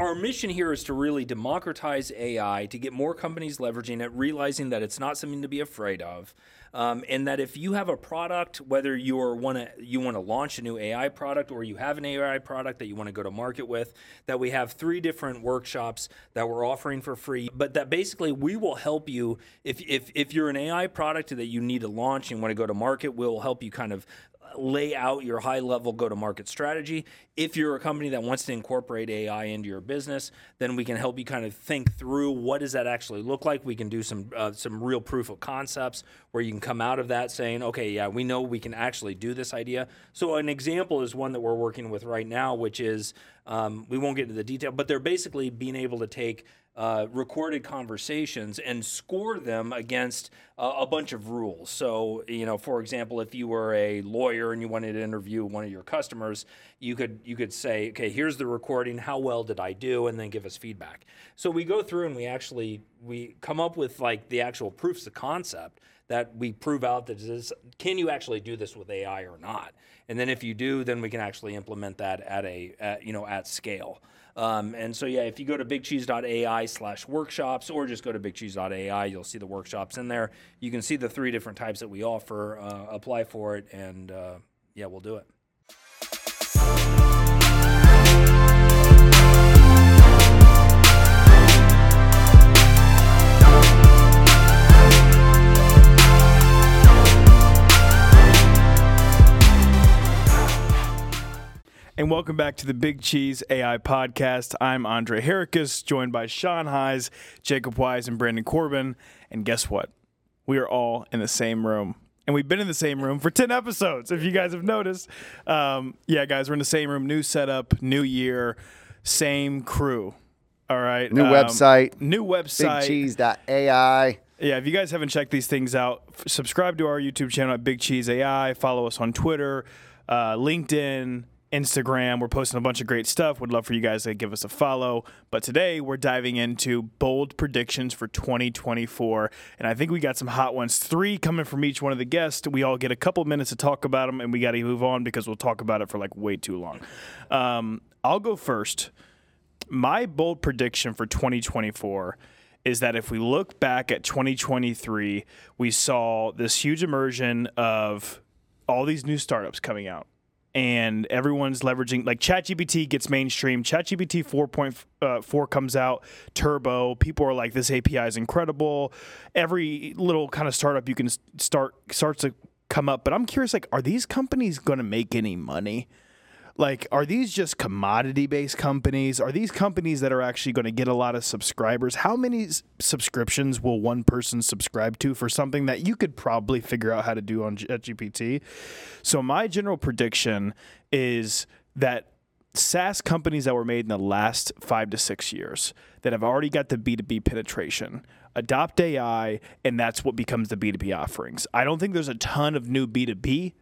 our mission here is to really democratize AI to get more companies leveraging it, realizing that it's not something to be afraid of, um, and that if you have a product, whether you want to you want to launch a new AI product or you have an AI product that you want to go to market with, that we have three different workshops that we're offering for free. But that basically we will help you if if if you're an AI product that you need to launch and want to go to market, we'll help you kind of lay out your high level go to market strategy. If you're a company that wants to incorporate AI into your business, then we can help you kind of think through what does that actually look like. We can do some uh, some real proof of concepts where you can come out of that saying, okay, yeah, we know we can actually do this idea. So an example is one that we're working with right now, which is um, we won't get into the detail, but they're basically being able to take uh, recorded conversations and score them against uh, a bunch of rules. So, you know, for example, if you were a lawyer and you wanted to interview one of your customers, you could you could say, okay, here's the recording. How well did I do? And then give us feedback. So we go through and we actually we come up with like the actual proofs of concept that we prove out that this, can you actually do this with AI or not? And then if you do, then we can actually implement that at a at, you know at scale. Um, and so, yeah, if you go to bigcheese.ai slash workshops or just go to bigcheese.ai, you'll see the workshops in there. You can see the three different types that we offer, uh, apply for it, and uh, yeah, we'll do it. And welcome back to the Big Cheese AI podcast. I'm Andre Hericus, joined by Sean Heise, Jacob Wise, and Brandon Corbin. And guess what? We are all in the same room. And we've been in the same room for 10 episodes, if you guys have noticed. Um, yeah, guys, we're in the same room. New setup, new year, same crew. All right. New um, website. New website. BigCheese.ai. Yeah, if you guys haven't checked these things out, f- subscribe to our YouTube channel at Big Cheese AI. Follow us on Twitter, uh, LinkedIn, Instagram. We're posting a bunch of great stuff. Would love for you guys to give us a follow. But today we're diving into bold predictions for 2024. And I think we got some hot ones. Three coming from each one of the guests. We all get a couple minutes to talk about them and we got to move on because we'll talk about it for like way too long. Um, I'll go first. My bold prediction for 2024 is that if we look back at 2023, we saw this huge immersion of all these new startups coming out and everyone's leveraging like ChatGPT gets mainstream. ChatGPT 4.4 uh, comes out, turbo. People are like, this API is incredible. Every little kind of startup you can start starts to come up. But I'm curious, like, are these companies going to make any money? Like are these just commodity based companies? Are these companies that are actually going to get a lot of subscribers? How many subscriptions will one person subscribe to for something that you could probably figure out how to do on gpt so my general prediction is that SaaS companies that were made in the last five to six years that have already got the B2B penetration adopt AI, and that's what becomes the B2B offerings. I don't think there's a ton of new B2B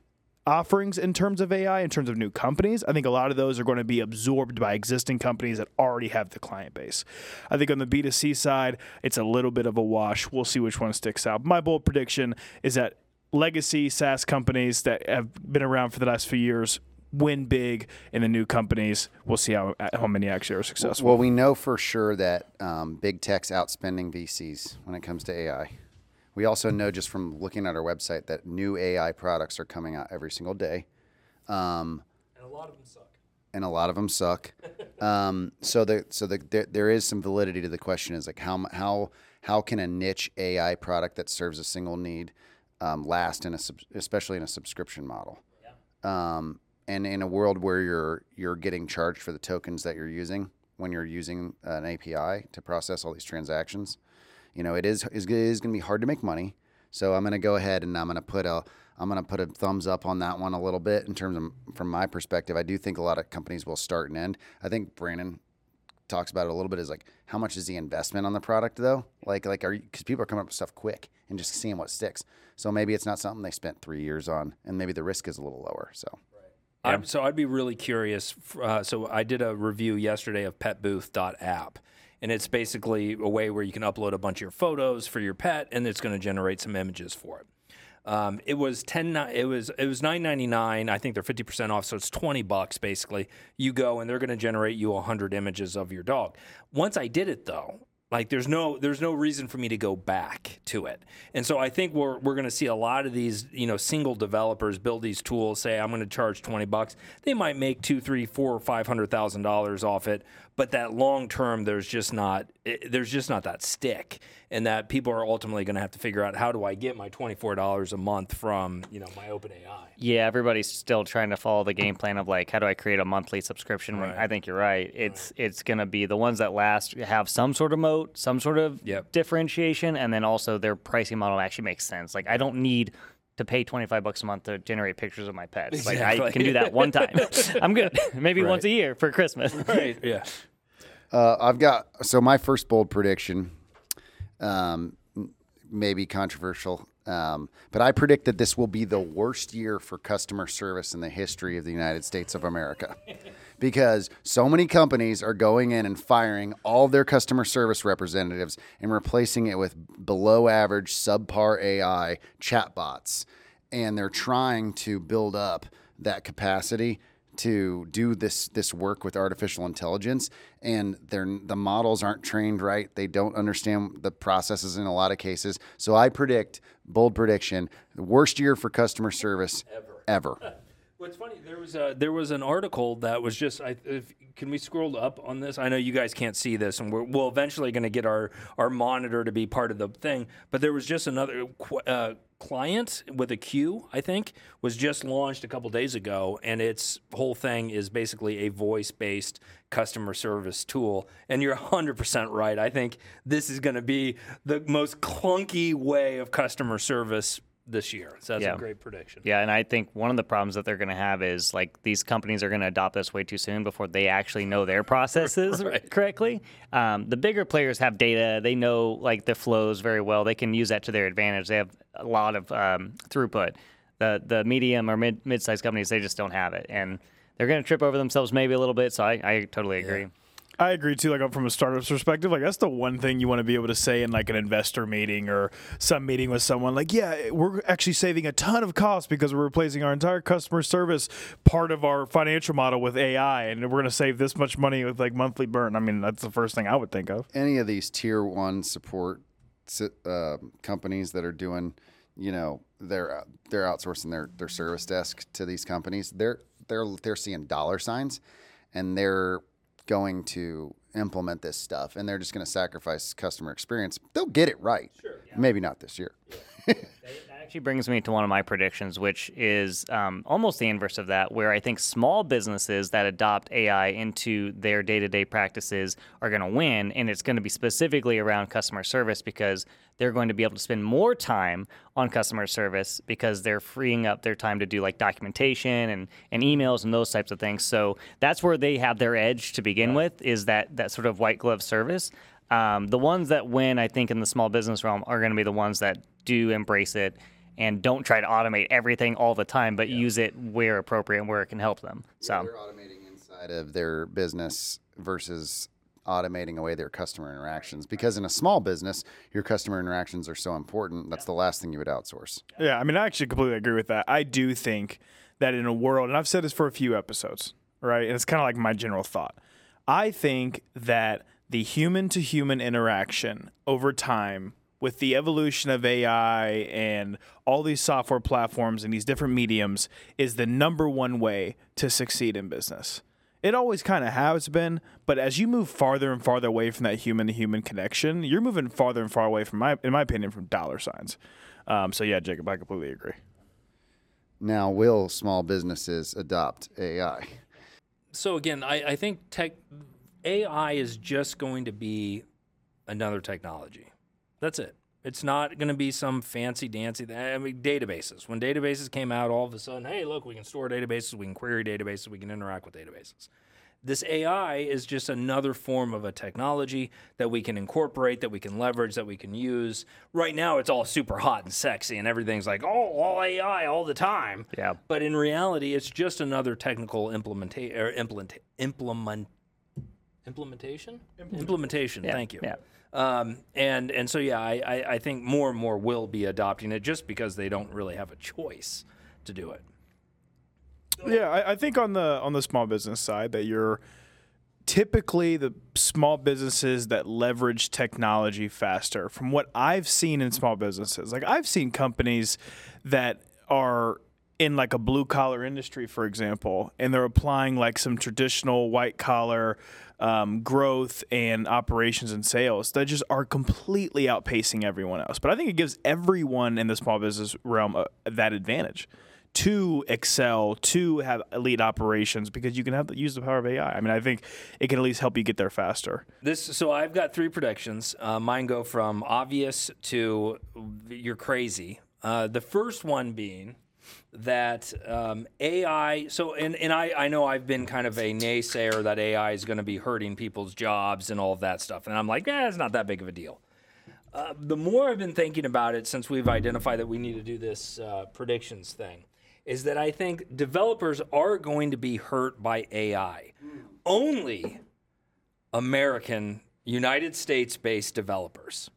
offerings in terms of AI, in terms of new companies. I think a lot of those are going to be absorbed by existing companies that already have the client base. I think on the B2C side, it's a little bit of a wash. We'll see which one sticks out. My bold prediction is that legacy SaaS companies that have been around for the last few years win big in the new companies. We'll see how how many actually are successful. Well, we know for sure that um, big tech's outspending VCs when it comes to AI. We also know just from looking at our website that new AI products are coming out every single day. Um, and a lot of them suck. And a lot of them suck. um, so the, so the, there, there is some validity to the question is like how, how, how can a niche AI product that serves a single need um, last in a, sub- especially in a subscription model? Yeah. Um, and in a world where you're, you're getting charged for the tokens that you're using when you're using an API to process all these transactions, you know, it is is, is going to be hard to make money. So I'm going to go ahead and I'm going to put a I'm going to put a thumbs up on that one a little bit in terms of from my perspective. I do think a lot of companies will start and end. I think Brandon talks about it a little bit is like how much is the investment on the product though? Like like are because people are coming up with stuff quick and just seeing what sticks. So maybe it's not something they spent three years on, and maybe the risk is a little lower. So. So I'd be really curious. Uh, so I did a review yesterday of PetBooth.app, and it's basically a way where you can upload a bunch of your photos for your pet and it's going to generate some images for it Um, it was ten. It was it was nine ninety nine. I think they're fifty percent off, so it's twenty bucks basically. You go and they're going to generate you hundred images of your dog. Once I did it though, like there's no there's no reason for me to go back to it. And so I think we're we're going to see a lot of these you know single developers build these tools. Say I'm going to charge twenty bucks. They might make two, three, four, five hundred thousand dollars off it, but that long term there's just not it, there's just not that stick, and that people are ultimately going to have to figure out how do I get my twenty four dollars a month from you know my OpenAI. Yeah, everybody's still trying to follow the game plan of like, how do I create a monthly subscription? Right. I think you're right. It's it's gonna be the ones that last have some sort of moat, some sort of Yep. differentiation, and then also their pricing model actually makes sense. Like I don't need to pay 25 bucks a month to generate pictures of my pets. Like I can do that one time. I'm good. Maybe once a year for Christmas. Right. Yeah. Uh, I've got so my first bold prediction, um, m- maybe controversial, um, but I predict that this will be the worst year for customer service in the history of the United States of America, because so many companies are going in and firing all their customer service representatives and replacing it with below average, subpar AI chatbots, and they're trying to build up that capacity to do this this work with artificial intelligence and the models aren't trained right. They don't understand the processes in a lot of cases. So i predict bold prediction the worst year for customer service ever. ever What's funny, there was a there was an article that was just. I, if, can we scroll up on this? I know you guys can't see this, and we're we're eventually going to get our our monitor to be part of the thing. But there was just another uh, client with a Q, I think, was just launched a couple days ago, and its whole thing is basically a voice based customer service tool. And you're 100 percent right. I think this is going to be the most clunky way of customer service this year. So that's Yeah. a great prediction. Yeah, and I think one of the problems that they're going to have is like these companies are going to adopt this way too soon before they actually know their processes correctly. Um, the bigger players have data; they know like the flows very well. They can use that to their advantage. They have a lot of um, throughput. The the medium or mid mid sized companies they just don't have it, and they're going to trip over themselves maybe a little bit. So I, I totally agree. I agree too. Like from a startup's perspective, like that's the one thing you want to be able to say in like an investor meeting or some meeting with someone. Like, yeah, we're actually saving a ton of costs because we're replacing our entire customer service part of our financial model with AI, and we're going to save this much money with like monthly burn. I mean, that's the first thing I would think of. any of these tier one support uh, companies that are doing you know they're they're outsourcing their their service desk to these companies they're they're they're seeing dollar signs and they're going to implement this stuff and they're just going to sacrifice customer experience they'll get it right. Sure, maybe not this year. That actually brings me to one of my predictions, which is um, almost the inverse of that, where I think small businesses that adopt AI into their day to day practices are going to win. And it's going to be specifically around customer service because they're going to be able to spend more time on customer service because they're freeing up their time to do like documentation and, and emails and those types of things. So that's where they have their edge to begin with, is that, that sort of white glove service. Um, the ones that win, I think, in the small business realm are going to be the ones that do embrace it and don't try to automate everything all the time, but use it where appropriate and where it can help them. So, they're automating inside of their business versus automating away their customer interactions because in a small business your customer interactions are so important that's the last thing you would outsource Yeah, I mean, I actually completely agree with that. I do think that in a world, and I've said this for a few episodes, right? And it's kind of like my general thought. I think that the human to human interaction over time with the evolution of AI and all these software platforms and these different mediums is the number one way to succeed in business. It always kind of has been, but as you move farther and farther away from that human to human connection, you're moving farther and far away from my, in my opinion, from dollar signs. Um, so yeah, Jacob, I completely agree. now will small businesses adopt ai so again, I, I think tech AI is just going to be another technology. That's it. It's not going to be some fancy dancy. I mean, databases. When databases came out, all of a sudden, hey, look, we can store databases, we can query databases, we can interact with databases. This AI is just another form of a technology that we can incorporate, that we can leverage, that we can use. Right now, it's all super hot and sexy, and everything's like, oh, all AI all the time. Yeah. But in reality, it's just another technical implementa- implement implement implementation. Implementation. Yeah, Thank you. yeah. Um, and and so yeah, I, I I think more and more will be adopting it just because they don't really have a choice to do it. Yeah, I, I think on the on the small business side that you're typically the small businesses that leverage technology faster. From what I've seen in small businesses, like I've seen companies that are in like a blue collar industry, for example, and they're applying like some traditional white collar um, growth and operations and sales that just are completely outpacing everyone else. But I think it gives everyone in the small business realm uh, that advantage to excel, to have elite operations because you can have use the power of AI. I mean, I think it can at least help you get there faster. This so I've got three predictions. Uh, mine go from obvious to you're crazy. Uh, the first one being that um, AI. So and and I I know I've been kind of a naysayer that AI is going to be hurting people's jobs and all of that stuff, and I'm like, yeah, it's not that big of a deal. Uh, the more I've been thinking about it since we've identified that we need to do this uh, predictions thing, is that I think developers are going to be hurt by AI. Only American, United States based developers.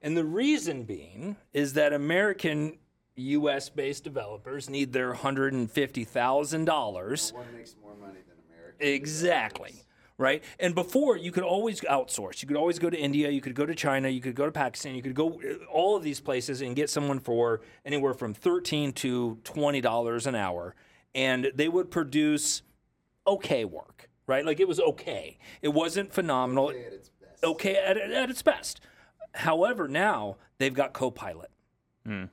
And the reason being is that American, US based developers need their $150,000. One makes more money than America. Exactly. Right. And before, you could always outsource. You could always go to India. You could go to China. You could go to Pakistan. You could go uh, all of these places and get someone for anywhere from thirteen to twenty dollars an hour, and they would produce okay work. Right. Like it was okay. It wasn't phenomenal. Okay at, at its best. However, now they've got Copilot.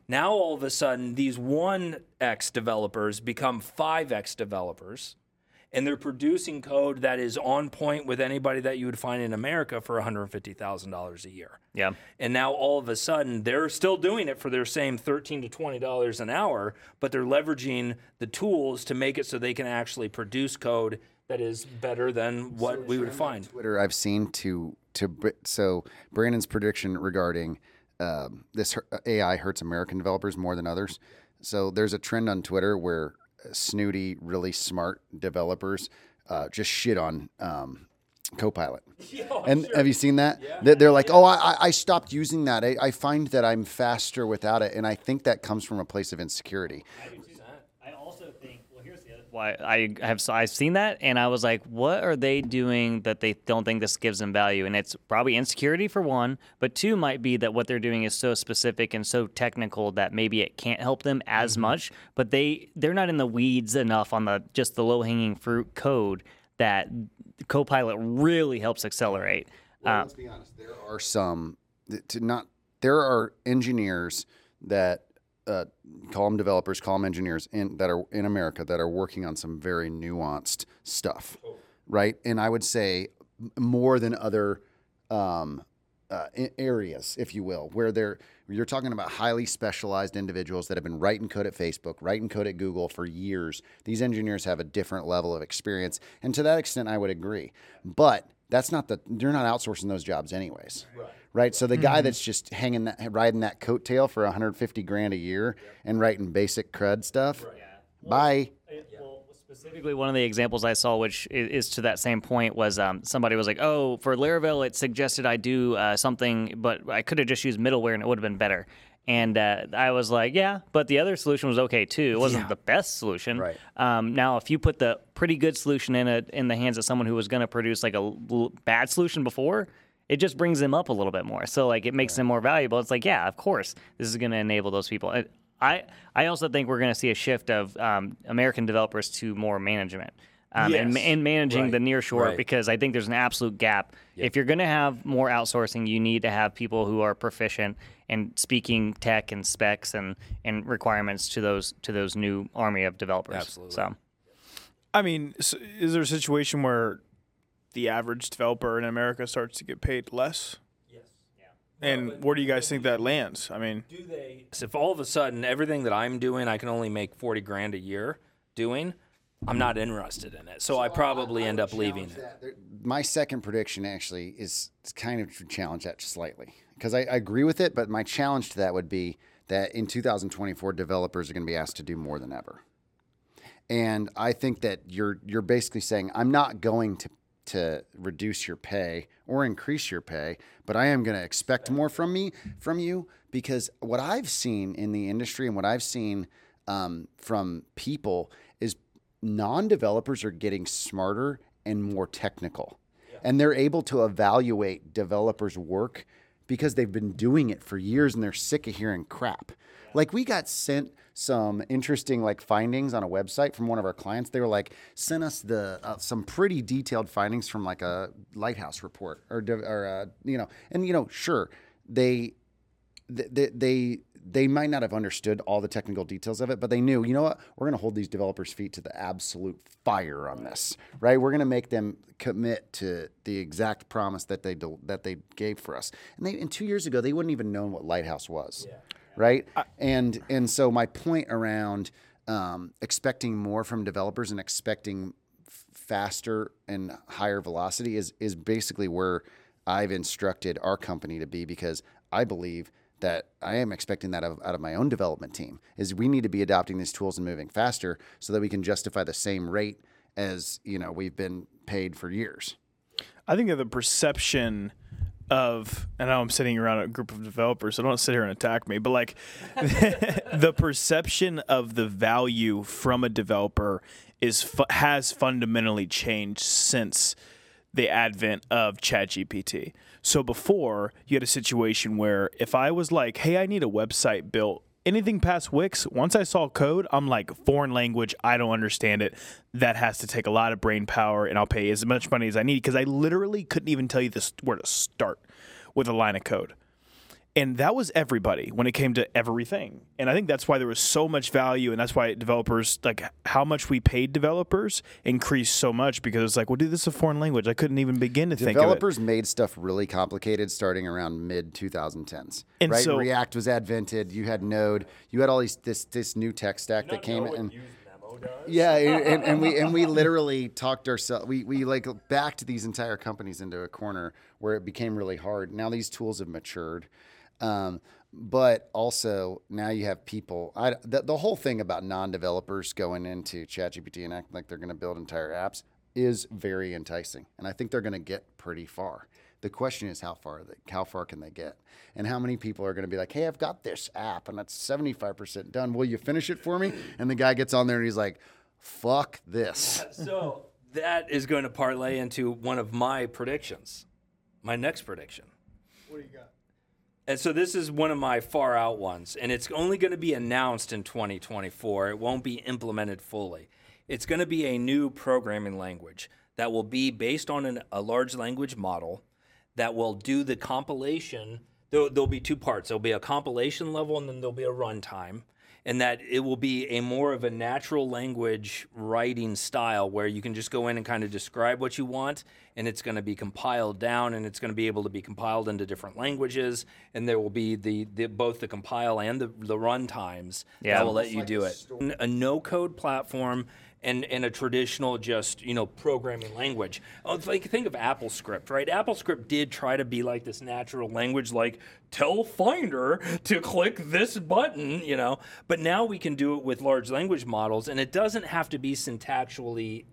Now all of a sudden, these 1x developers become 5x developers, and they're producing code that is on point with anybody that you would find in America for $150,000 a year. Yeah. And now all of a sudden, they're still doing it for their same 13 to $20 an hour, but they're leveraging the tools to make it so they can actually produce code that is better than what we would find. Twitter I've seen to to so Brandon's prediction regarding um, this AI hurts American developers more than others. So there's a trend on Twitter where snooty, really smart developers uh, just shit on um, Copilot. and have you seen that? They- They're like, oh, I, I- I stopped using that. I, I find that I'm faster without it, and I think that comes from a place of insecurity. I also think. Well, here's the other. Why I have I've seen that, and I was like, what are they doing that they don't think this gives them value? And it's probably insecurity for one, but two might be that what they're doing is so specific and so technical that maybe it can't help them as mm-hmm. much. But they they're not in the weeds enough on the just the low hanging fruit code that Copilot really helps accelerate. Well, uh, let's be honest. There are some to not. There are engineers that uh, developers, them engineers in that are in America that are working on some very nuanced stuff, right? And I would say more than other um, uh, areas, if you will, where they're you're talking about highly specialized individuals that have been writing code at Facebook, writing code at Google for years. These engineers have a different level of experience, and to that extent, I would agree. But that's not the you're not outsourcing those jobs anyways, right? So the guy that's just hanging that riding that coattail for 150 grand a year and writing basic crud stuff, bye. Well, specifically, one of the examples I saw, which is, is to that same point, was um, somebody was like, "Oh, for Laravel, it suggested I do uh, something, but I could have just used middleware and it would have been better." And uh, I was like, "Yeah, but the other solution was okay too. It wasn't the best solution. Right. Um, now, if you put the pretty good solution in a, in the hands of someone who was going to produce like a l- bad solution before." It just brings them up a little bit more, so like it makes them more valuable. It's like, yeah, of course, this is going to enable those people. I I also think we're going to see a shift of um, American developers to more management. Um, and, Yes. and managing Right. the nearshore Right. because I think there's an absolute gap. If you're going to have more outsourcing, you need to have people who are proficient in speaking tech and specs and, and requirements to those to those new army of developers. Absolutely. So I mean, is there a situation where the average developer in America starts to get paid less? Yes. And where do you guys think that lands? I mean, do they if all of a sudden everything that i'm doing i can only make 40 grand a year doing i'm not interested in it so, i probably end up leaving it My second prediction actually is, is kind of to challenge that slightly because I, I agree with it, but my challenge to that would be that in 2024, developers are going to be asked to do more than ever. And I think that you're you're basically saying I'm not going to to reduce your pay or increase your pay, but I am going to expect more from me from you because what I've seen in the industry and what I've seen um, from people is non-developers are getting smarter and more technical, and they're able to evaluate developers' work because they've been doing it for years and they're sick of hearing crap. Like we got sent some interesting like findings on a website from one of our clients. They were like sent us the uh, some pretty detailed findings from like a lighthouse report or or uh, you know and you know sure they they they they might not have understood all the technical details of it, but they knew, you know what, we're going to hold these developers' feet to the absolute fire on this, right? We're going to make them commit to the exact promise that they del- that they gave for us. And they, and two years ago, they wouldn't even known what Lighthouse was, right? and and so my point around um, expecting more from developers and expecting f- faster and higher velocity is is basically where I've instructed our company to be because I believe that I am expecting that out of my own development team is we need to be adopting these tools and moving faster so that we can justify the same rate as you know we've been paid for years. I think that the perception of, and now I'm sitting around a group of developers, so don't sit here and attack me, but like the perception of the value from a developer is has fundamentally changed since the advent of ChatGPT. So before, you had a situation where if I was like, "Hey, I need a website built," anything past Wix, once I saw code, I'm like, foreign language, I don't understand it. That has to take a lot of brain power, and I'll pay as much money as I need because I literally couldn't even tell you this where to start with a line of code. And that was everybody when it came to everything. And I think that's why there was so much value. And that's why developers, like how much we paid developers, increased so much because it's like, well, dude, this is a foreign language. I couldn't even begin to think of it. Developers made stuff really complicated starting around mid 2010s. And right? so- React was advented. You had Node. You had all these this this new tech stack that came in. Yeah, and, and we and we literally talked ourselves. We we like backed these entire companies into a corner where it became really hard. Now these tools have matured, um, but also now you have people. I the, the whole thing about non-developers going into ChatGPT and acting like they're going to build entire apps is very enticing, and I think they're going to get pretty far. The question is how far they, how far can they get, and how many people are going to be like, "Hey, I've got this app, and it's seventy five percent done. Will you finish it for me?" And the guy gets on there and he's like, "Fuck this." So that is going to parlay into one of my predictions, my next prediction. What do you got? And so this is one of my far out ones, and it's only going to be announced in 2024. It won't be implemented fully. It's going to be a new programming language that will be based on an, a large language model that will do the compilation. There'll, there'll be two parts. There'll be a compilation level, and then there'll be a runtime and that it will be a more of a natural language writing style where you can just go in and kind of describe what you want and it's going to be compiled down and it's going to be able to be compiled into different languages and there will be the, the both the compile and the, the run times Yeah. that will let you do it a no code platform and, and a traditional just you know programming language. Oh, like think of AppleScript, right? AppleScript did try to be like this natural language, like tell Finder to click this button, you know. But now we can do it with large language models, and it doesn't have to be syntactually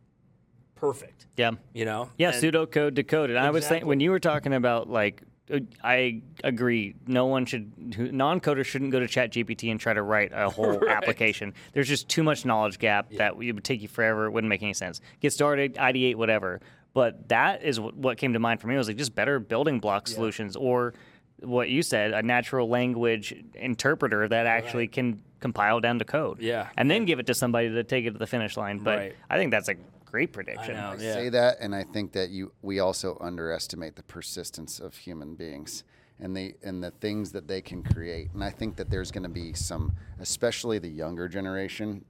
perfect, Yeah. you know. Yeah, And- pseudocode decoded. I was saying when you were talking about like, Uh, I agree. No one should, non-coders shouldn't go to ChatGPT and try to write a whole Right. application. There's just too much knowledge gap that it would take you forever. It wouldn't make any sense. Get started, ideate, whatever. But that is what came to mind for me. was like just better building block solutions or what you said, a natural language interpreter that actually can compile down to code. Yeah. And then give it to somebody to take it to the finish line. But Right. I think that's a great prediction. know. I Yeah. say that, and I think that you we also underestimate the persistence of human beings and the and the things that they can create. And I think that there's going to be some, especially the younger generation,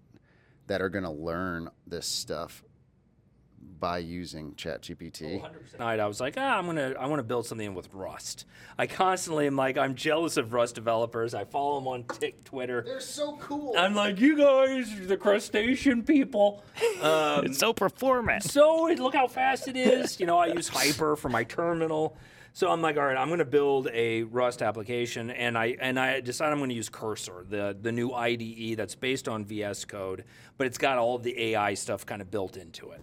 that are going to learn this stuff by using ChatGPT. Night, I was like, ah, I'm gonna, I want to build something with Rust. I constantly am like, I'm jealous of Rust developers. I follow them on Tik Twitter. They're so cool. I'm like, you guys, the crustacean people. Um, It's so performant. so look how fast it is. You know, I use Hyper for my terminal. So I'm like, all right, I'm going to build a Rust application, and I and I decided I'm going to use Cursor, the the new IDE that's based on VS Code, but it's got all the AI stuff kind of built into it.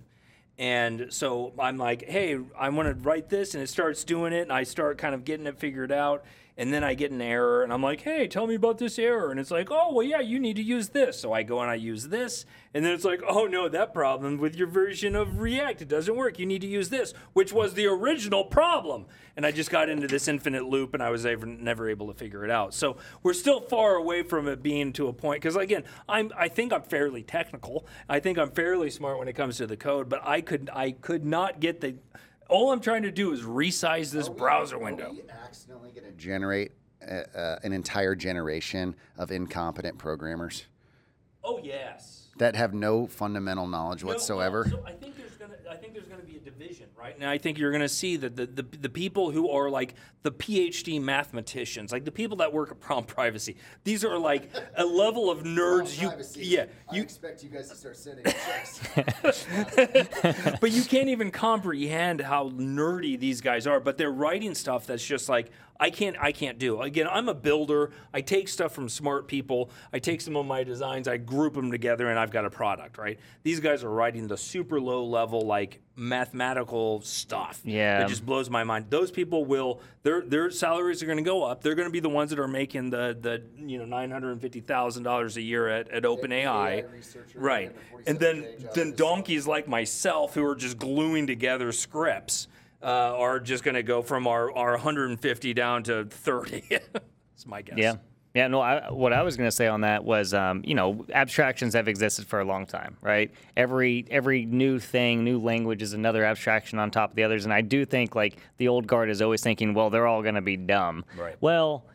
And so I'm like, hey, I want to write this, and it starts doing it, and I start kind of getting it figured out. And then I get an error, and I'm like, hey, tell me about this error. And it's like, oh, well, yeah, you need to use this. So I go and I use this. And then it's like, oh, no, that problem with your version of React, it doesn't work. You need to use this, which was the original problem. And I just got into this infinite loop, and I was ever, never able to figure it out. So we're still far away from it being to a point, because again, I'm, I think I'm fairly technical. I think I'm fairly smart when it comes to the code, but I could, I could not get the all I'm trying to do is resize this browser window. Are we accidentally going to generate uh, uh, an entire generation of incompetent programmers Oh yes. that have no fundamental knowledge No, whatsoever? so I think there's gonna, I think there's gonna be a division, right? And I think you're gonna see that the, the the people who are like the PhD mathematicians, like the people that work at Prompt Privacy, these are like a level of nerds. You, yeah, you, expect you guys to start sending checks. but you can't even comprehend how nerdy these guys are. But they're writing stuff that's just like I can't I can't do. Again, I'm a builder. I take stuff from smart people. I take some of my designs, I group them together, and I've got a product. Right? These guys are writing the super low level like mathematical stuff. Yeah. it just blows my mind. Those people will their their salaries are going to go up. They're going to be the ones that are making the the you know nine hundred and fifty thousand dollars a year at at OpenAI. Right, and then then donkeys like myself who are just gluing together scripts uh, are just going to go from our, our 150 down to 30. That's my guess. Yeah. Yeah, no, I, what I was going to say on that was, um, you know, abstractions have existed for a long time, right? Every every new thing, new language is another abstraction on top of the others, and I do think like the old guard is always thinking, well, they're all going to be dumb. Right. Well,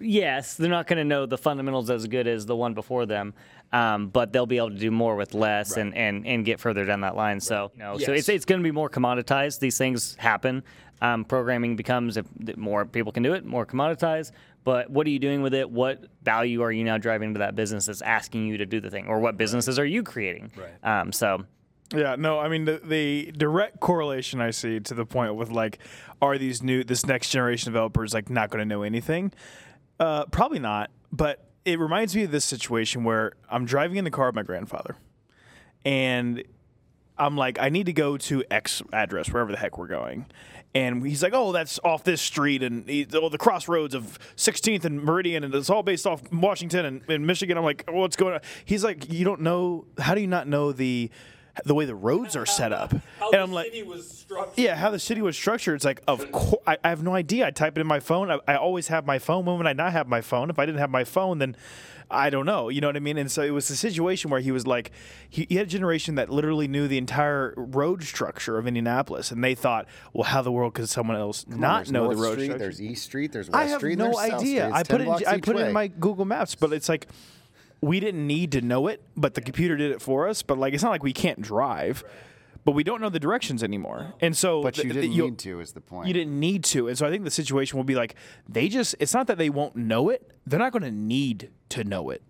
yes, they're not going to know the fundamentals as good as the one before them, um, but they'll be able to do more with less and, and, and get further down that line. So, you know, so it's it's going to be more commoditized. These things happen. Um, programming becomes if more people can do it, more commoditized. But what are you doing with it? What value are you now driving to that business that's asking you to do the thing, or what businesses are you creating? Right. Um, so Yeah, no, I mean the, the direct correlation I see to the point with like, are these new this next generation developers like not going to know anything? Uh, probably not. But it reminds me of this situation where I'm driving in the car with my grandfather, and I'm like, I need to go to X address wherever the heck we're going. And he's like, oh, that's off this street and he, oh, the crossroads of 16th and Meridian, and it's all based off Washington and, and Michigan. I'm like, oh, what's going on? He's like, you don't know? How do you not know the the way the roads are set up? How and I'm like, city was structured. yeah, how the city was structured. It's like, of course, I, I have no idea. I type it in my phone. I, I always have my phone. When would I not have my phone? If I didn't have my phone, then I don't know. You know what I mean? And so it was a situation where he was like, he, he had a generation that literally knew the entire road structure of Indianapolis, and they thought, well, how the world could someone else not There's know North the road Street, structure? There's East Street. There's West I have Street. no there's South idea. I put it. blocks I each put it in my Google Maps, but it's like we didn't need to know it, but the computer did it for us. But like, it's not like we can't drive, but we don't know the directions anymore. And so, But you th- didn't you'll- need to, is the point. You didn't need to. And so I think the situation will be like they just it's not that they won't know it. They're not going to need to know it.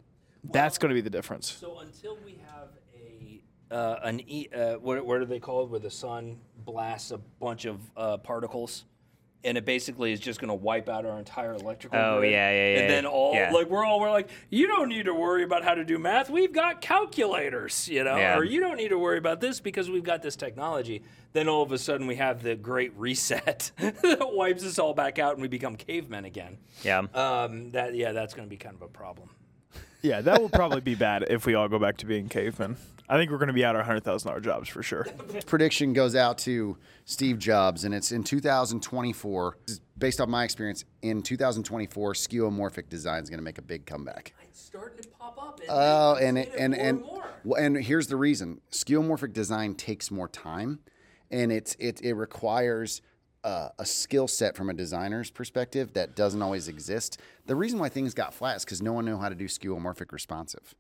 That's going to be the difference. So until we have a uh, an e, uh, what what are they called where the sun blasts a bunch of uh, particles, and it basically is just going to wipe out our entire electrical. Oh, grid. yeah, yeah, yeah, And then all yeah. like we're all we're like, you don't need to worry about how to do math. We've got calculators, you know, Yeah. or you don't need to worry about this because we've got this technology. Then all of a sudden we have the great reset that wipes us all back out and we become cavemen again. yeah. Um, that yeah, that's going to be kind of a problem. Yeah, that will probably be bad if we all go back to being cavemen. I think we're going to be out our hundred thousand dollar jobs for sure. prediction goes out to Steve Jobs, and it's in 2024. Based on my experience, in 2024, skeuomorphic design is going to make a big comeback. It's starting to pop up. And Oh, and I've it, seen and more and more. and here's the reason: skeuomorphic design takes more time, and it's it it requires uh, a skill set from a designer's perspective that doesn't always exist. The reason why things got flat is because no one knew how to do skeuomorphic responsive.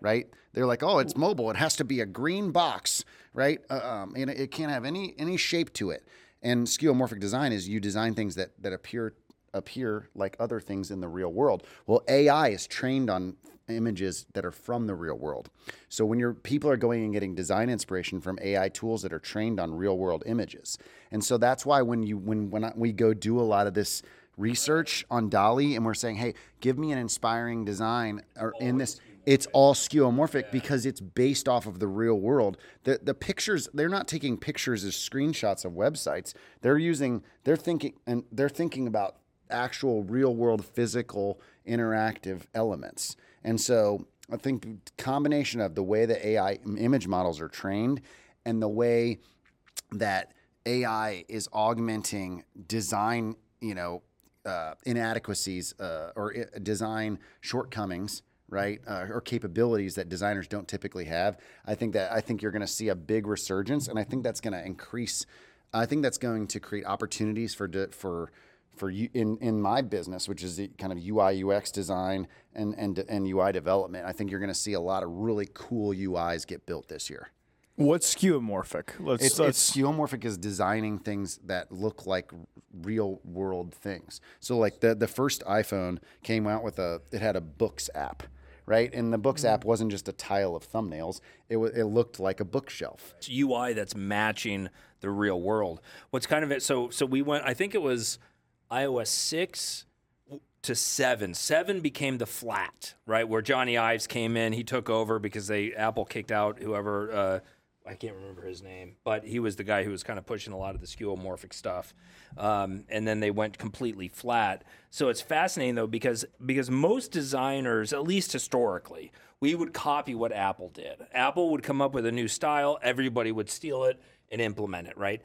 Right? They're like, oh, it's mobile. It has to be a green box, right? Uh, um, and it can't have any any shape to it. And skeuomorphic design is you design things that that appear appear like other things in the real world. Well, AI is trained on images that are from the real world. So when your people are going and getting design inspiration from AI tools that are trained on real world images. And so that's why when you when when I, we go do a lot of this research on DALL-E and we're saying, "Hey, give me an inspiring design or in this it's all skeuomorphic because it's based off of the real world. The the pictures they're not taking pictures as screenshots of websites. They're using they're thinking and they're thinking about actual real world physical interactive elements. And so I think combination of the way that AI image models are trained and the way that AI is augmenting design, you know, uh, inadequacies uh, or i- design shortcomings, right, uh, or capabilities that designers don't typically have. I think that I think you're going to see a big resurgence, and I think that's going to increase. I think that's going to create opportunities for de- for for you in in my business, which is the kind of UI UX design and and and UI development. I think you're going to see a lot of really cool UIs get built this year. What's skeuomorphic? Let's It's, let's it's skeuomorphic is designing things that look like real world things. So like the the first iPhone came out with a it had a books app, right? And the books app wasn't just a tile of thumbnails. It wa it looked like a bookshelf. It's UI that's matching the real world. What's kind of it? So so we went. I think it was iOS six to seven. Seven became the flat, right? Where Jony Ives came in, he took over because they Apple kicked out whoever. Uh, I can't remember his name, but he was the guy who was kind of pushing a lot of the skeuomorphic stuff. Um, and then they went completely flat. So it's fascinating though because because most designers, at least historically, we would copy what Apple did. Apple would come up with a new style, everybody would steal it and implement it, right?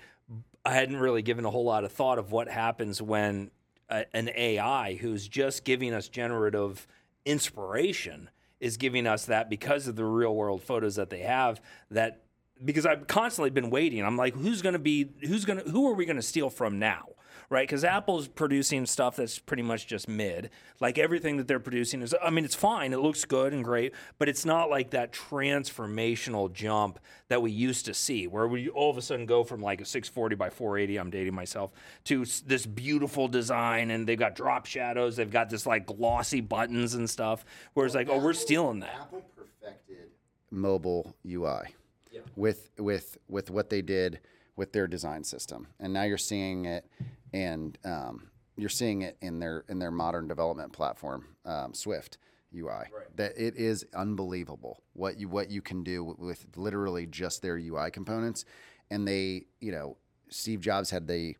I hadn't really given a whole lot of thought of what happens when a, an AI who's just giving us generative inspiration is giving us that because of the real world photos that they have that because I've constantly been waiting. I'm like, who's going to be, who's going to, who are we going to steal from now? Right? Because Apple's producing stuff that's pretty much just mid. Like everything that they're producing is, I mean, it's fine. It looks good and great, but it's not like that transformational jump that we used to see where we all of a sudden go from like a 640 by 480, I'm dating myself, to this beautiful design and they've got drop shadows. They've got this like glossy buttons and stuff. Where it's like, oh, we're stealing that. Apple perfected mobile UI with with with what they did with their design system, and now you're seeing it, and um, you're seeing it in their in their modern development platform, um, Swift UI. That it is unbelievable what you what you can do with literally just their UI components, and they you know Steve Jobs had the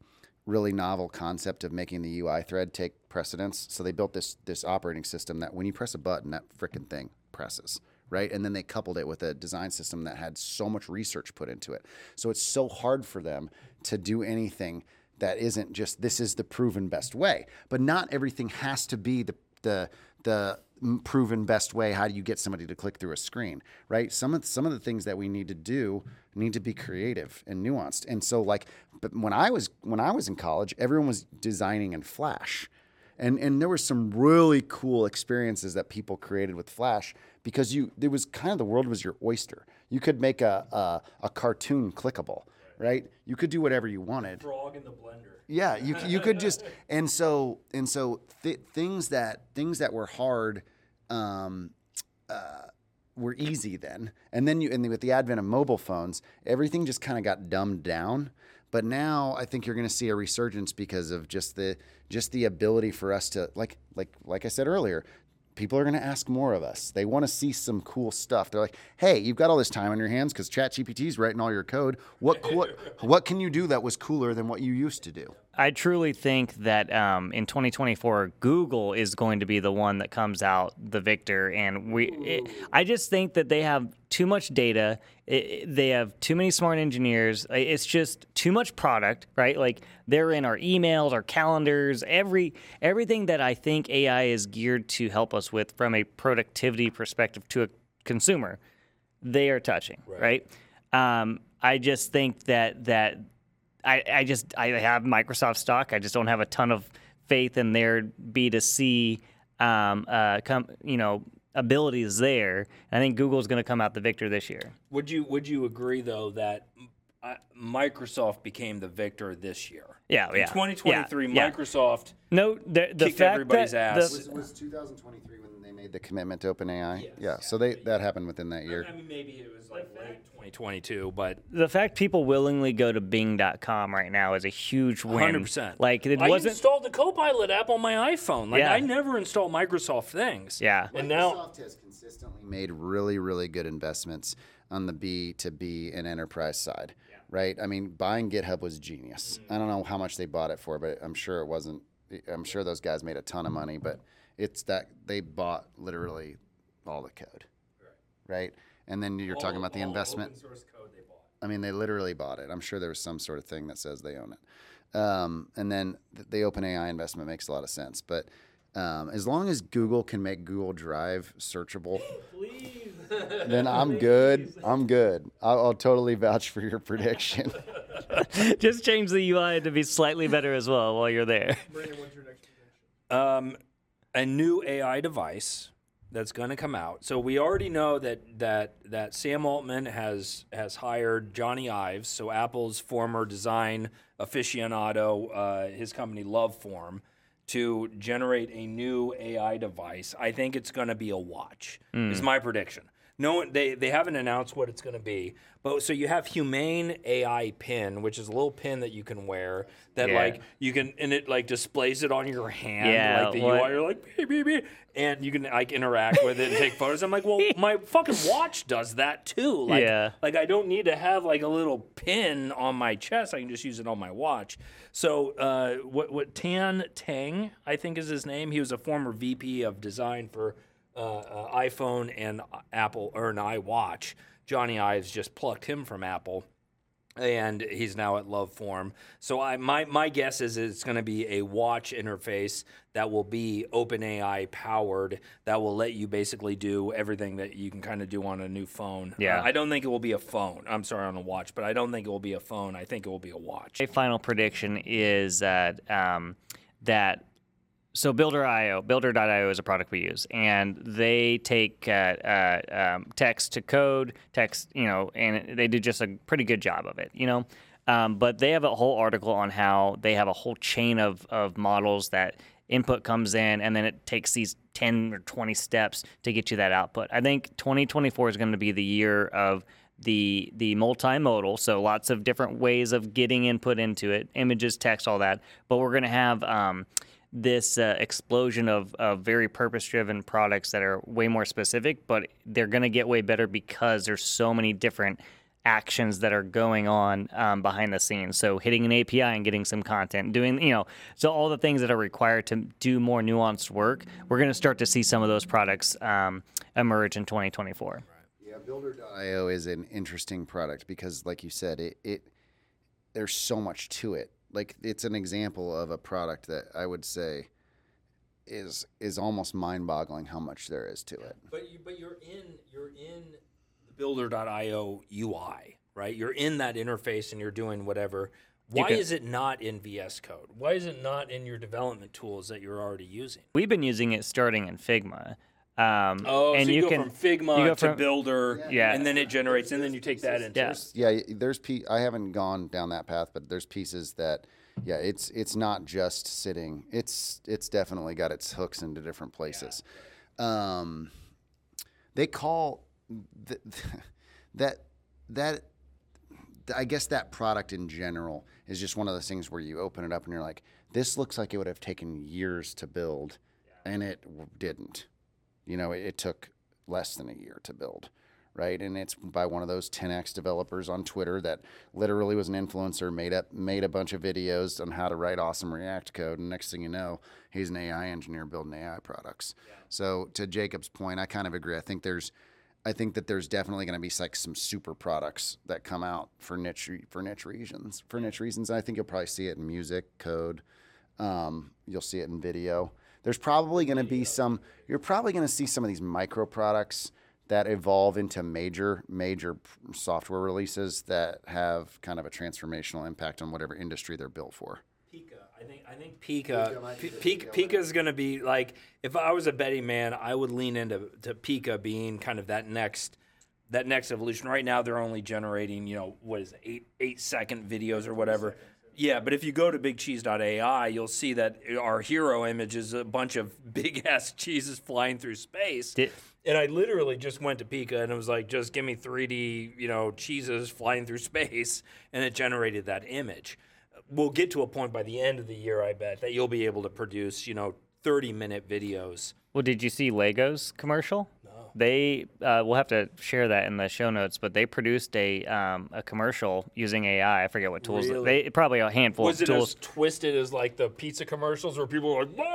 really novel concept of making the UI thread take precedence. So they built this this operating system that when you press a button, that freaking thing presses, right? And then they coupled it with a design system that had so much research put into it. So it's so hard for them to do anything that isn't just this is the proven best way. But not everything has to be the the the proven best way. How do you get somebody to click through a screen, right? Some of some of the things that we need to do need to be creative and nuanced. And so, like, but when I was when I was in college, everyone was designing in Flash, and and there were some really cool experiences that people created with Flash because you there was kind of the world was your oyster. You could make a a, a cartoon clickable, right? You could do whatever you wanted. Frog in the blender. Yeah, you you could just and so and so th- things that things that were hard um, uh, were easy then, and then you and with the advent of mobile phones, everything just kind of got dumbed down. But now I think you're going to see a resurgence because of just the just the ability for us to like like like I said earlier. People are going to ask more of us. They want to see some cool stuff. They're like, "Hey, you've got all this time on your hands because ChatGPT is writing all your code. What what can you do that was cooler than what you used to do?" I truly think that um, in 2024, Google is going to be the one that comes out the victor, and we. It, I just think that they have too much data. It, they have too many smart engineers. It's just too much product, right? Like they're in our emails, our calendars, every everything that I think AI is geared to help us with from a productivity perspective to a consumer they are touching, right? Um, I just think that that I, I just I have Microsoft stock. I just don't have a ton of faith in their B two C, um, uh, com, you know, abilities there. I think Google's going to come out the victor this year. Would you would you agree though that uh, Microsoft became the victor this year? Yeah, In yeah, 2023, yeah, yeah. Microsoft. No, the, the Kicked fact everybody's that ass. the- was 2023 when they made made the commitment to OpenAI. Yes. yeah, so they that happened within that year. I mean, maybe it was like late 2022, but The fact people willingly go to Bing.com right now is a huge win. 100%. Like it I wasn't. installed the Copilot app on my iPhone. Like Yeah. I never install Microsoft things. yeah. And now Microsoft has consistently made really, really good investments on the B to B and enterprise side, Yeah. right? I mean, buying GitHub was genius. Mm-hmm. I don't know how much they bought it for, but I'm sure it wasn't. I'm sure those guys made a ton of money, but it's that they bought literally all the code, right? And then you're talking about the investment. source code they bought. I mean, they literally bought it. I'm sure there was some sort of thing that says they own it. Um, and then th- the OpenAI investment makes a lot of sense. But um, as long as Google can make Google Drive searchable, then I'm good. I'm good. I'll, I'll totally vouch for your prediction. Just change the UI to be slightly better as well while you're there. Brandon, what's your next prediction? Um, a new AI device that's going to come out. So we already know that that that Sam Altman has has hired Jony Ives, so Apple's former design aficionado, uh, his company Loveform, to generate a new AI device. I think it's going to be a watch. Is my prediction. No, one- they they haven't announced what it's going to be, but so you have Humane AI pin, which is a little pin that you can wear that Yeah. like you can and it like displays it on your hand, Yeah, like the what- UI. You're like beep, beep, beep, and you can like interact with it and take photos. I'm like, well, my fucking watch does that too. Like, Yeah. like I don't need to have like a little pin on my chest. I can just use it on my watch. So uh, what what Tan Tang, I think is his name. He was a former VP of design for uh, uh, iPhone and Apple or an iWatch. Jony Ives just plucked him from Apple and he's now at Love Form. So I my my guess is it's going to be a watch interface that will be OpenAI powered that will let you basically do everything that you can kind of do on a new phone. Yeah. Uh, I don't think it will be a phone. I'm sorry on a watch, but I don't think it will be a phone. I think it will be a watch. My final prediction is that um, that so Builder.io, Builder.io is a product we use, and they take uh, uh, um, text to code, text, you know, and they do just a pretty good job of it, you know. Um, but they have a whole article on how they have a whole chain of, of models that input comes in, and then it takes these 10 or 20 steps to get you that output. I think 2024 is going to be the year of the the multimodal, so lots of different ways of getting input into it, images, text, all that. But we're going to have um, this uh, explosion of, of very purpose driven products that are way more specific, but they're going to get way better because there's so many different actions that are going on um, behind the scenes. So hitting an API and getting some content, doing you know, so all the things that are required to do more nuanced work. We're going to start to see some of those products um, emerge in 2024. Yeah, Builder.io is an interesting product because, like you said, it, it there's so much to it. Like it's an example of a product that I would say is is almost mind-boggling how much there is to it. But you, but you're in you're in the Builder.io UI, right? You're in that interface and you're doing whatever. Why can- is it not in VS Code? Why is it not in your development tools that you're already using? We've been using it starting in Figma. Um, Oh, and so you, go can from Figma you go to from- Builder, Yeah. and then it generates, and then you take that into. Yeah. Yeah, there's pe- I haven't gone down that path, but there's pieces that yeah, it's it's not just sitting. It's it's definitely got its hooks into different places. Um, they call th- that that I guess that product in general is just one of those things where you open it up and you're like, this looks like it would have taken years to build, and it w- didn't. You know, it, it took less than a year to build, right? And it's by one of those 10x developers on Twitter that literally was an influencer, made up made a bunch of videos on how to write awesome React code, and next thing you know, he's an AI engineer building AI products. So to Jacob's point, I kind of agree. I think there's I think that there's definitely going to be like some super products that come out for niche for niche reasons. For niche reasons, I think you'll probably see it in music, code. Um, you'll see it in video. There's probably going to be some. You're probably going to see some of these micro products that evolve into major major software releases that have kind of a transformational impact on whatever industry they're built for. Pika. I think I think Pika Pika Pika is going to be like if I was a betting man, I would lean into to Pika being kind of that next that next evolution. Right now, they're only generating you know what is it, eight eight second videos or whatever. Yeah, but if you go to bigcheese.ai, you'll see that our hero image is a bunch of big ass cheeses flying through space. Did- and I literally just went to Pika and it was like, just give me 3D, you know, cheeses flying through space, and it generated that image. We'll get to a point by the end of the year, I bet, that you'll be able to produce, you know, 30 minute videos. Well, did you see Legos commercial? No. They uh, we'll have to share that in the show notes, but they produced a um, a commercial using AI. I forget what tools. Really? They probably a handful Was of it tools. as twisted as like the pizza commercials where people were like, "Whoa!"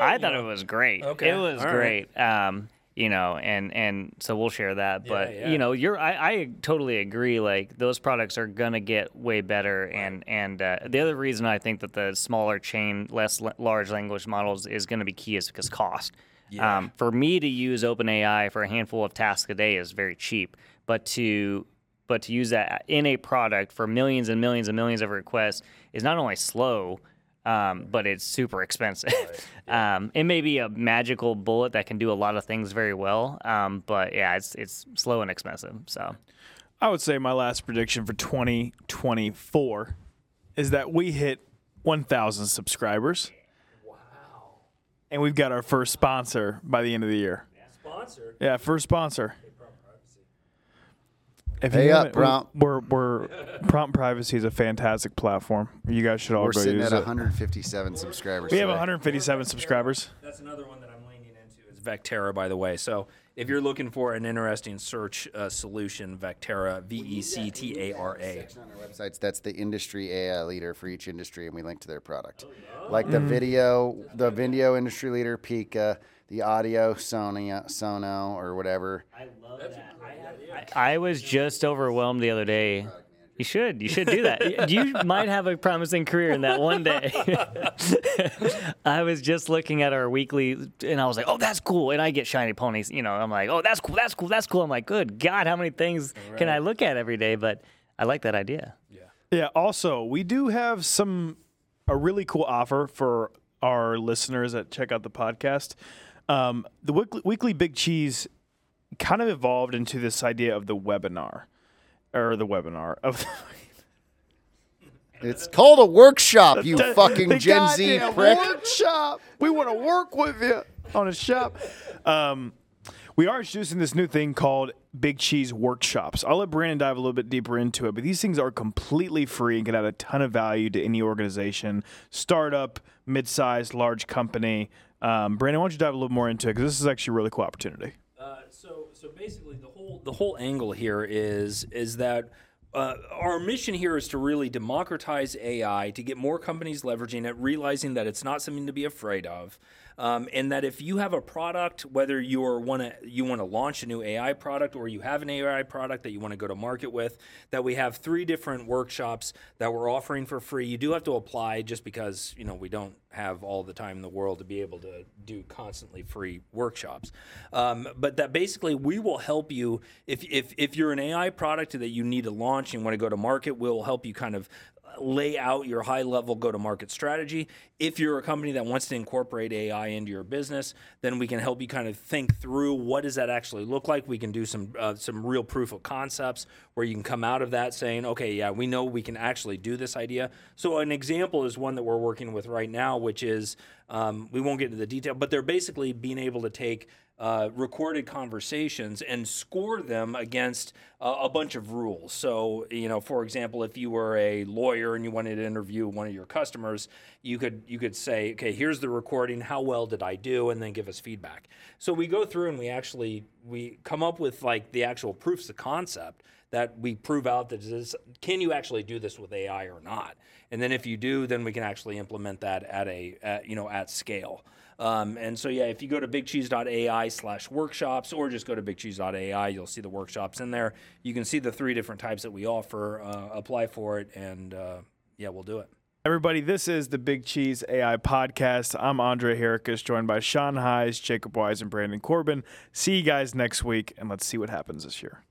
I You thought know? it was great. Okay, It was all right. great. Um, you know, and and so we'll share that. But yeah. you know, you're I, I totally agree. Like those products are gonna get way better. And and uh, the other reason I think that the smaller chain, less l- large language models is gonna be key is because cost. Um, for me to use OpenAI for a handful of tasks a day is very cheap, but to but to use that in a product for millions and millions and millions of requests is not only slow, um, but it's super expensive. um, it may be a magical bullet that can do a lot of things very well, um, but yeah, it's it's slow and expensive. So I would say my last prediction for 2024 is that we hit 1,000 subscribers. Wow. And we've got our first sponsor by the end of the year. Sponsor. Yeah, first sponsor. If Pay you up, uh, haven't- Prompt. We're, we're Prompt Privacy is a fantastic platform. You guys should all We're go sitting use at it. 157 subscribers. We have today. 157 subscribers. That's another one that I'm leaning into. It's Vectara, by the way. So if you're looking for an interesting search uh, solution, Vectara, V E C T A R A. section on our websites that's the industry AI leader for each industry, and we link to their product. Like the video, the video industry leader, Pika, the audio, Sony, Suno, or whatever. I love that. I, I was just overwhelmed the other day. You should. You should do that. you might have a promising career in that one day. I was just looking at our weekly, and I was like, "Oh, that's cool." And I get shiny ponies. You know, I'm like, "Oh, that's cool. That's cool. That's cool." I'm like, "Good God, how many things can I look at every day?" But I like that idea. Yeah. Yeah. Also, we do have some a really cool offer for our listeners that check out the podcast. Um, the weekly, weekly Big Cheese kind of evolved into this idea of the webinar, or the webinar of It's called a workshop, you the- fucking the Gen Z goddamn prick. Workshop. We want to work with you on a shop. Um, we are introducing this new thing called Big Cheese Workshops. I'll let Brandon dive a little bit deeper into it, but these things are completely free and can add a ton of value to any organization, startup, mid-sized, large company. Um, Brandon, why don't you dive a little more into it because this is actually a really cool opportunity. Uh, so so basically the whole the whole angle here is is that uh, our mission here is to really democratize AI to get more companies leveraging it, realizing that it's not something to be afraid of, um, and that if you have a product, whether you're want to you want to launch a new AI product or you have an AI product that you want to go to market with, that we have three different workshops that we're offering for free. You do have to apply just because you know we don't have all the time in the world to be able to do constantly free workshops. Um, but that basically we will help you if, if if you're an AI product that you need to launch and want to go to market, we'll help you kind of lay out your high level go to market strategy. If you're a company that wants to incorporate AI into your business, then we can help you kind of think through what does that actually look like. We can do some uh, some real proof of concepts where you can come out of that saying, okay, yeah, we know we can actually do this idea. So an example is one that we're working with right now, which is um, we won't get into the detail, but they're basically being able to take uh, recorded conversations and score them against uh, a bunch of rules. So, you know, for example, if you were a lawyer and you wanted to interview one of your customers, you could you could say, okay, here's the recording. How well did I do? And then give us feedback. So we go through and we actually we come up with like the actual proofs of concept that we prove out that this, can you actually do this with AI or not? And then if you do, then we can actually implement that at a at, you know at scale. Um, and so, yeah, if you go to bigcheese.ai slash workshops or just go to bigcheese.ai, you'll see the workshops in there. You can see the three different types that we offer, uh, apply for it, and uh, yeah, we'll do it. Everybody, this is the Big Cheese AI podcast. I'm Andre Hericus, joined by Sean Hayes, Jacob Wise, and Brandon Corbin. See you guys next week, and let's see what happens this year.